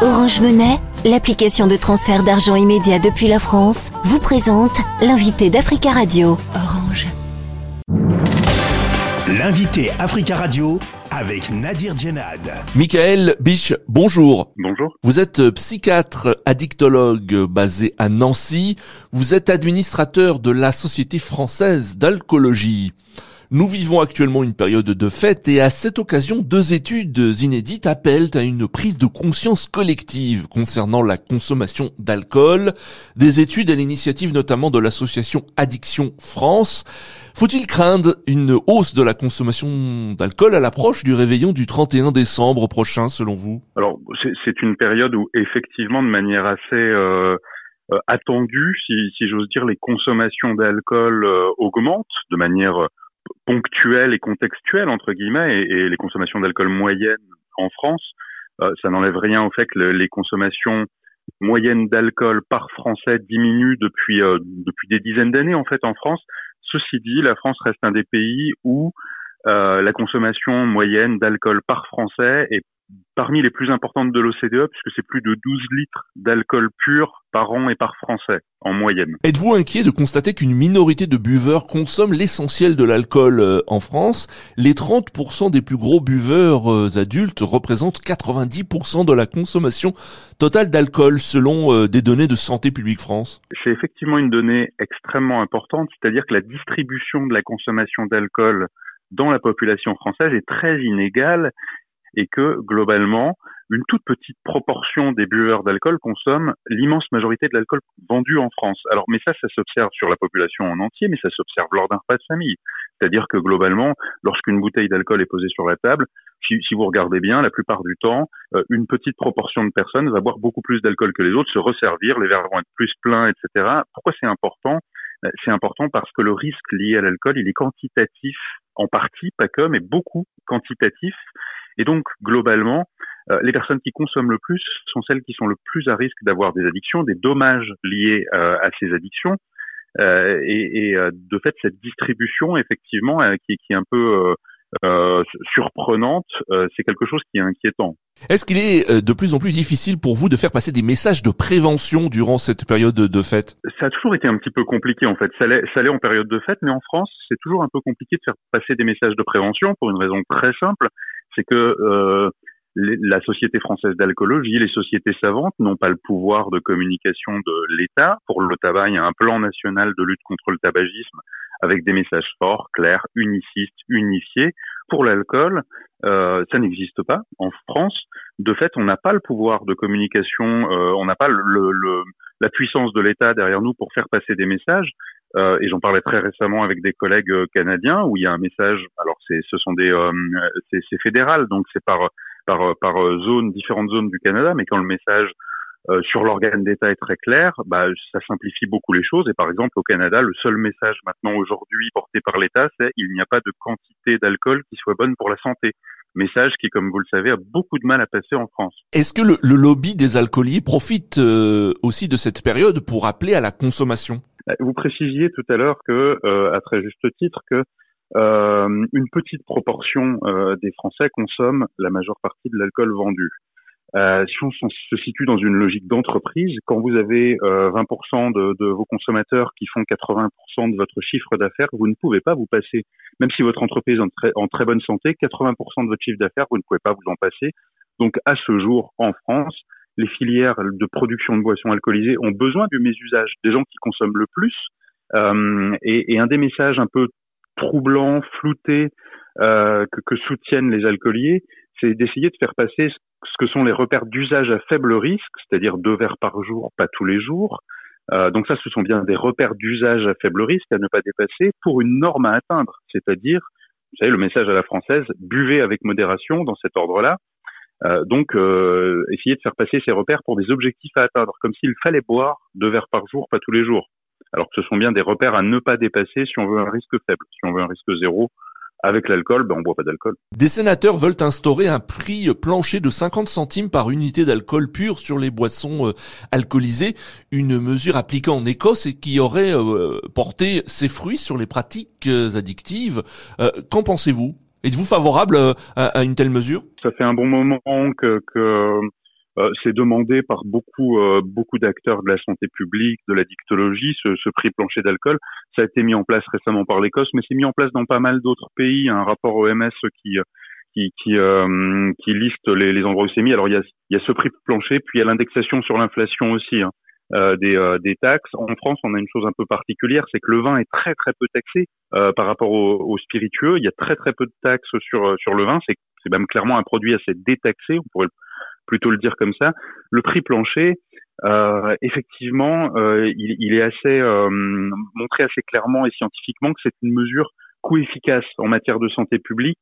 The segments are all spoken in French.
Orange Monnaie, l'application de transfert d'argent immédiat depuis la France, vous présente l'invité d'Africa Radio. Orange. L'invité Africa Radio avec Nadir Djenad. Michael Biche, bonjour. Bonjour. Vous êtes psychiatre addictologue basé à Nancy. Vous êtes administrateur de la Société française d'alcoolologie. Nous vivons actuellement une période de fête et à cette occasion, deux études inédites appellent à une prise de conscience collective concernant la consommation d'alcool. Des études à l'initiative notamment de l'association Addiction France. Faut-il craindre une hausse de la consommation d'alcool à l'approche du réveillon du 31 décembre prochain selon vous? Alors c'est une période où effectivement de manière assez... Euh, euh attendue, si, si j'ose dire, les consommations d'alcool euh, augmentent de manière ponctuelle et contextuelle entre guillemets et, les consommations d'alcool moyennes en France, euh, ça n'enlève rien au fait que les consommations moyennes d'alcool par Français diminuent depuis euh, depuis des dizaines d'années en fait en France. Ceci dit, la France reste un des pays où euh, la consommation moyenne d'alcool par Français est parmi les plus importantes de l'OCDE, puisque c'est plus de 12 litres d'alcool pur par an et par Français, en moyenne. Êtes-vous inquiet de constater qu'une minorité de buveurs consomme l'essentiel de l'alcool euh, en France? Les 30% des plus gros buveurs euh, adultes représentent 90% de la consommation totale d'alcool, selon euh, des données de Santé publique France. C'est effectivement une donnée extrêmement importante, c'est-à-dire que la distribution de la consommation d'alcool dans la population française est très inégale et que globalement, une toute petite proportion des buveurs d'alcool consomment l'immense majorité de l'alcool vendu en France. Alors, mais ça, ça s'observe sur la population en entier, mais ça s'observe lors d'un repas de famille. C'est-à-dire que globalement, lorsqu'une bouteille d'alcool est posée sur la table, si, vous regardez bien, la plupart du temps, euh, une petite proportion de personnes va boire beaucoup plus d'alcool que les autres, se resservir, les verres vont être plus pleins, etc. Pourquoi c'est important? Euh, C'est important parce que le risque lié à l'alcool, il est quantitatif en partie, pas que, mais beaucoup quantitatif. Et donc, globalement, euh, les personnes qui consomment le plus sont celles qui sont le plus à risque d'avoir des addictions, des dommages liés euh, à ces addictions. Euh, et, et de fait, cette distribution, effectivement, qui, qui, est un peu surprenante, c'est quelque chose qui est inquiétant. Est-ce qu'il est de plus en plus difficile pour vous de faire passer des messages de prévention durant cette période de fête? Ça a toujours été un petit peu compliqué en fait. Ça l'est, ça l'est en période de fête, mais en France, c'est toujours un peu compliqué de faire passer des messages de prévention pour une raison très simple c'est que euh, la Société française d'alcoolologie, les sociétés savantes n'ont pas le pouvoir de communication de l'État. Pour le tabac, il y a un plan national de lutte contre le tabagisme avec des messages forts, clairs, unicistes, unifiés. Pour l'alcool, euh, ça n'existe pas en France. De fait, on n'a pas le pouvoir de communication, euh, on n'a pas la puissance de l'État derrière nous pour faire passer des messages. Euh, et j'en parlais très récemment avec des collègues euh, canadiens où il y a un message. Alors c'est, ce sont des, euh, c'est, fédéral, donc c'est par par par zone, différentes zones du Canada. Mais quand le message sur l'organe d'État est très clair, bah, ça simplifie beaucoup les choses. Et par exemple, au Canada, le seul message maintenant aujourd'hui porté par l'État, c'est il n'y a pas de quantité d'alcool qui soit bonne pour la santé. Message qui, comme vous le savez, a beaucoup de mal à passer en France. Est-ce que le, le, lobby des alcooliers profite aussi de cette période pour appeler à la consommation? euh, vous précisiez tout à l'heure que, euh, à très juste titre, que euh, une petite proportion des Français consomment la majeure partie de l'alcool vendu. Euh, si on se situe dans une logique d'entreprise, quand vous avez 20% de, de, vos consommateurs qui font 80% de votre chiffre d'affaires, vous ne pouvez pas vous passer, même si votre entreprise est en très, en très bonne santé, 80% de votre chiffre d'affaires, vous ne pouvez pas vous en passer. Donc à ce jour, en France, les filières de production de boissons alcoolisées ont besoin du mésusage des gens qui consomment le plus. Euh, et, et, un des messages un peu troublants, floutés euh, que, que, soutiennent les alcooliers, c'est d'essayer de faire passer ce que sont les repères d'usage à faible risque, c'est-à-dire deux verres par jour, pas tous les jours. Euh, donc ça, ce sont bien des repères d'usage à faible risque à ne pas dépasser pour une norme à atteindre, c'est-à-dire, vous savez, le message à la française, buvez avec modération dans cet ordre-là, euh, donc, euh, essayer de faire passer ces repères pour des objectifs à atteindre, comme s'il fallait boire deux verres par jour, pas tous les jours. Alors que ce sont bien des repères à ne pas dépasser si on veut un risque faible. Si on veut un risque zéro, avec l'alcool, ben on boit pas d'alcool. Des sénateurs veulent instaurer un prix plancher de 50 centimes par unité d'alcool pur sur les boissons euh, alcoolisées, une mesure appliquée en Écosse et qui aurait porté ses fruits sur les pratiques addictives. Qu'en pensez-vous? Êtes-vous favorable euh, à, une telle mesure? Ça fait un bon moment que, euh, c'est demandé par beaucoup euh, beaucoup d'acteurs de la santé publique, de la dictologie, ce, prix plancher d'alcool. Ça a été mis en place récemment par l'Écosse, mais c'est mis en place dans pas mal d'autres pays. Un rapport OMS qui liste les, les, endroits où c'est mis. Alors il y a, il y a ce prix plancher, puis il y a l'indexation sur l'inflation aussi. Hein. Euh, des, euh, des, taxes. En France, on a une chose un peu particulière, c'est que le vin est très très peu taxé euh, par rapport aux spiritueux. Il y a très très peu de taxes sur sur le vin. C'est même clairement un produit assez détaxé. On pourrait plutôt le dire comme ça. Le prix plancher, euh, effectivement, euh, il, il, est assez euh, montré assez clairement et scientifiquement que c'est une mesure coût efficace en matière de santé publique.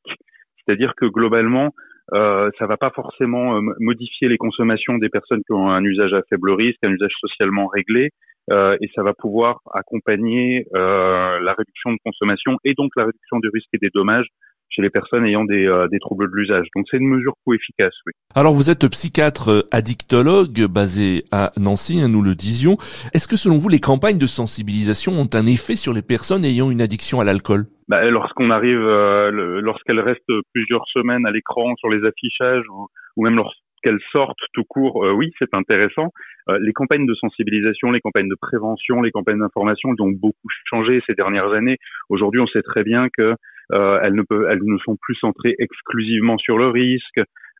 C'est-à-dire que globalement, euh, ça va pas forcément modifier les consommations des personnes qui ont un usage à faible risque, un usage socialement réglé, euh, et ça va pouvoir accompagner euh, la réduction de consommation et donc la réduction du risque et des dommages chez les personnes ayant des, euh, des troubles de l'usage. Donc c'est une mesure coût efficace, oui. Alors vous êtes psychiatre addictologue basé à Nancy, hein, nous le disions. Est-ce que selon vous les campagnes de sensibilisation ont un effet sur les personnes ayant une addiction à l'alcool? Bah, Lorsqu'on arrive, euh, lorsqu'elles restent plusieurs semaines à l'écran sur les affichages ou, ou même lorsqu'elles sortent tout court, euh, oui, c'est intéressant. les campagnes de sensibilisation, les campagnes de prévention, les campagnes d'information, elles ont beaucoup changé ces dernières années. Aujourd'hui, on sait très bien que euh, elles, ne peuvent, elles ne sont plus centrées exclusivement sur le risque.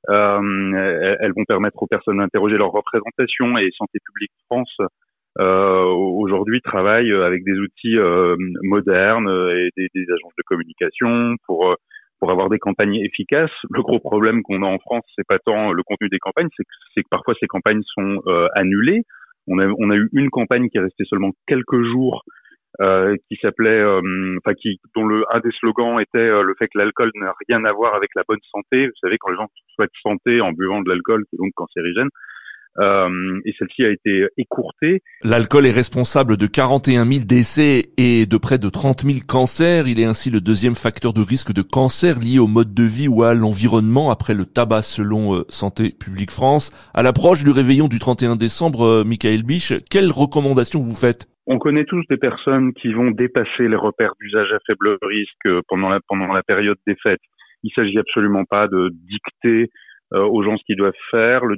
Euh, elles vont permettre aux personnes d'interroger leur représentation et Santé publique France euh, aujourd'hui travaille avec des outils euh, modernes et des, des, agences de communication pour pour avoir des campagnes efficaces. Le gros problème qu'on a en France, c'est pas tant le contenu des campagnes, c'est que, que, parfois ces campagnes sont annulées. On a, on a eu une campagne qui est restée seulement quelques jours euh, qui s'appelait, euh, enfin qui dont le un des slogans était euh, le fait que l'alcool n'a rien à voir avec la bonne santé. Vous savez quand les gens souhaitent santé en buvant de l'alcool, c'est donc cancérigène. Euh, et celle-ci a été écourtée. L'alcool est responsable de 41 000 décès et de près de 30 000 cancers. Il est ainsi le deuxième facteur de risque de cancer lié au mode de vie ou à l'environnement après le tabac selon Santé publique France. À l'approche du réveillon du 31 décembre, Michael Biche, quelles recommandations vous faites? On connaît tous des personnes qui vont dépasser les repères d'usage à faible risque pendant la, pendant la période des fêtes. Il s'agit absolument pas de dicter euh, aux gens ce qu'ils doivent faire. Le,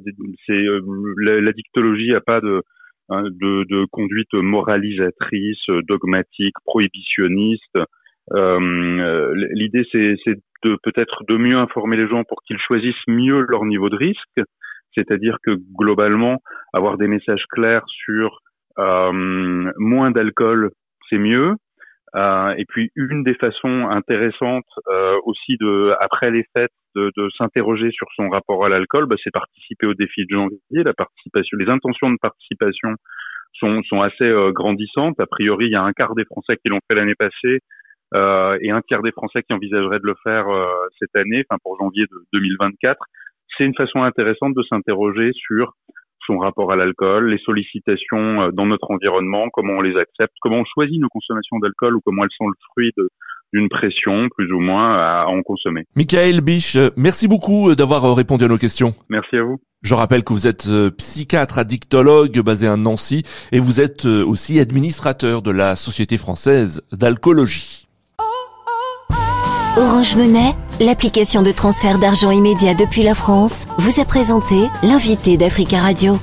euh, la, dictologie n'a pas de, hein, de, conduite moralisatrice, dogmatique, prohibitionniste. Euh, l'idée, c'est, de peut-être de mieux informer les gens pour qu'ils choisissent mieux leur niveau de risque. C'est-à-dire que globalement, avoir des messages clairs sur euh, moins d'alcool, c'est mieux. Euh, et puis une des façons intéressantes euh, aussi de après les fêtes de, de s'interroger sur son rapport à l'alcool, bah, c'est participer au défi de janvier. La participation, les intentions de participation sont, sont assez euh, grandissantes. A priori, il y a un quart des Français qui l'ont fait l'année passée euh, et un tiers des Français qui envisageraient de le faire euh, cette année, enfin pour janvier de 2024. C'est une façon intéressante de s'interroger sur son rapport à l'alcool, les sollicitations euh, dans notre environnement, comment on les accepte, comment on choisit nos consommations d'alcool ou comment elles sont le fruit d'une pression plus ou moins à en consommer. Michael Biche, merci beaucoup d'avoir répondu à nos questions. Merci à vous. Je rappelle que vous êtes euh, psychiatre addictologue basé à Nancy et vous êtes euh, aussi administrateur de la Société française d'alcoolologie. Orange Monnaie, l'application de transfert d'argent immédiat depuis la France, vous a présenté l'invité d'Africa Radio.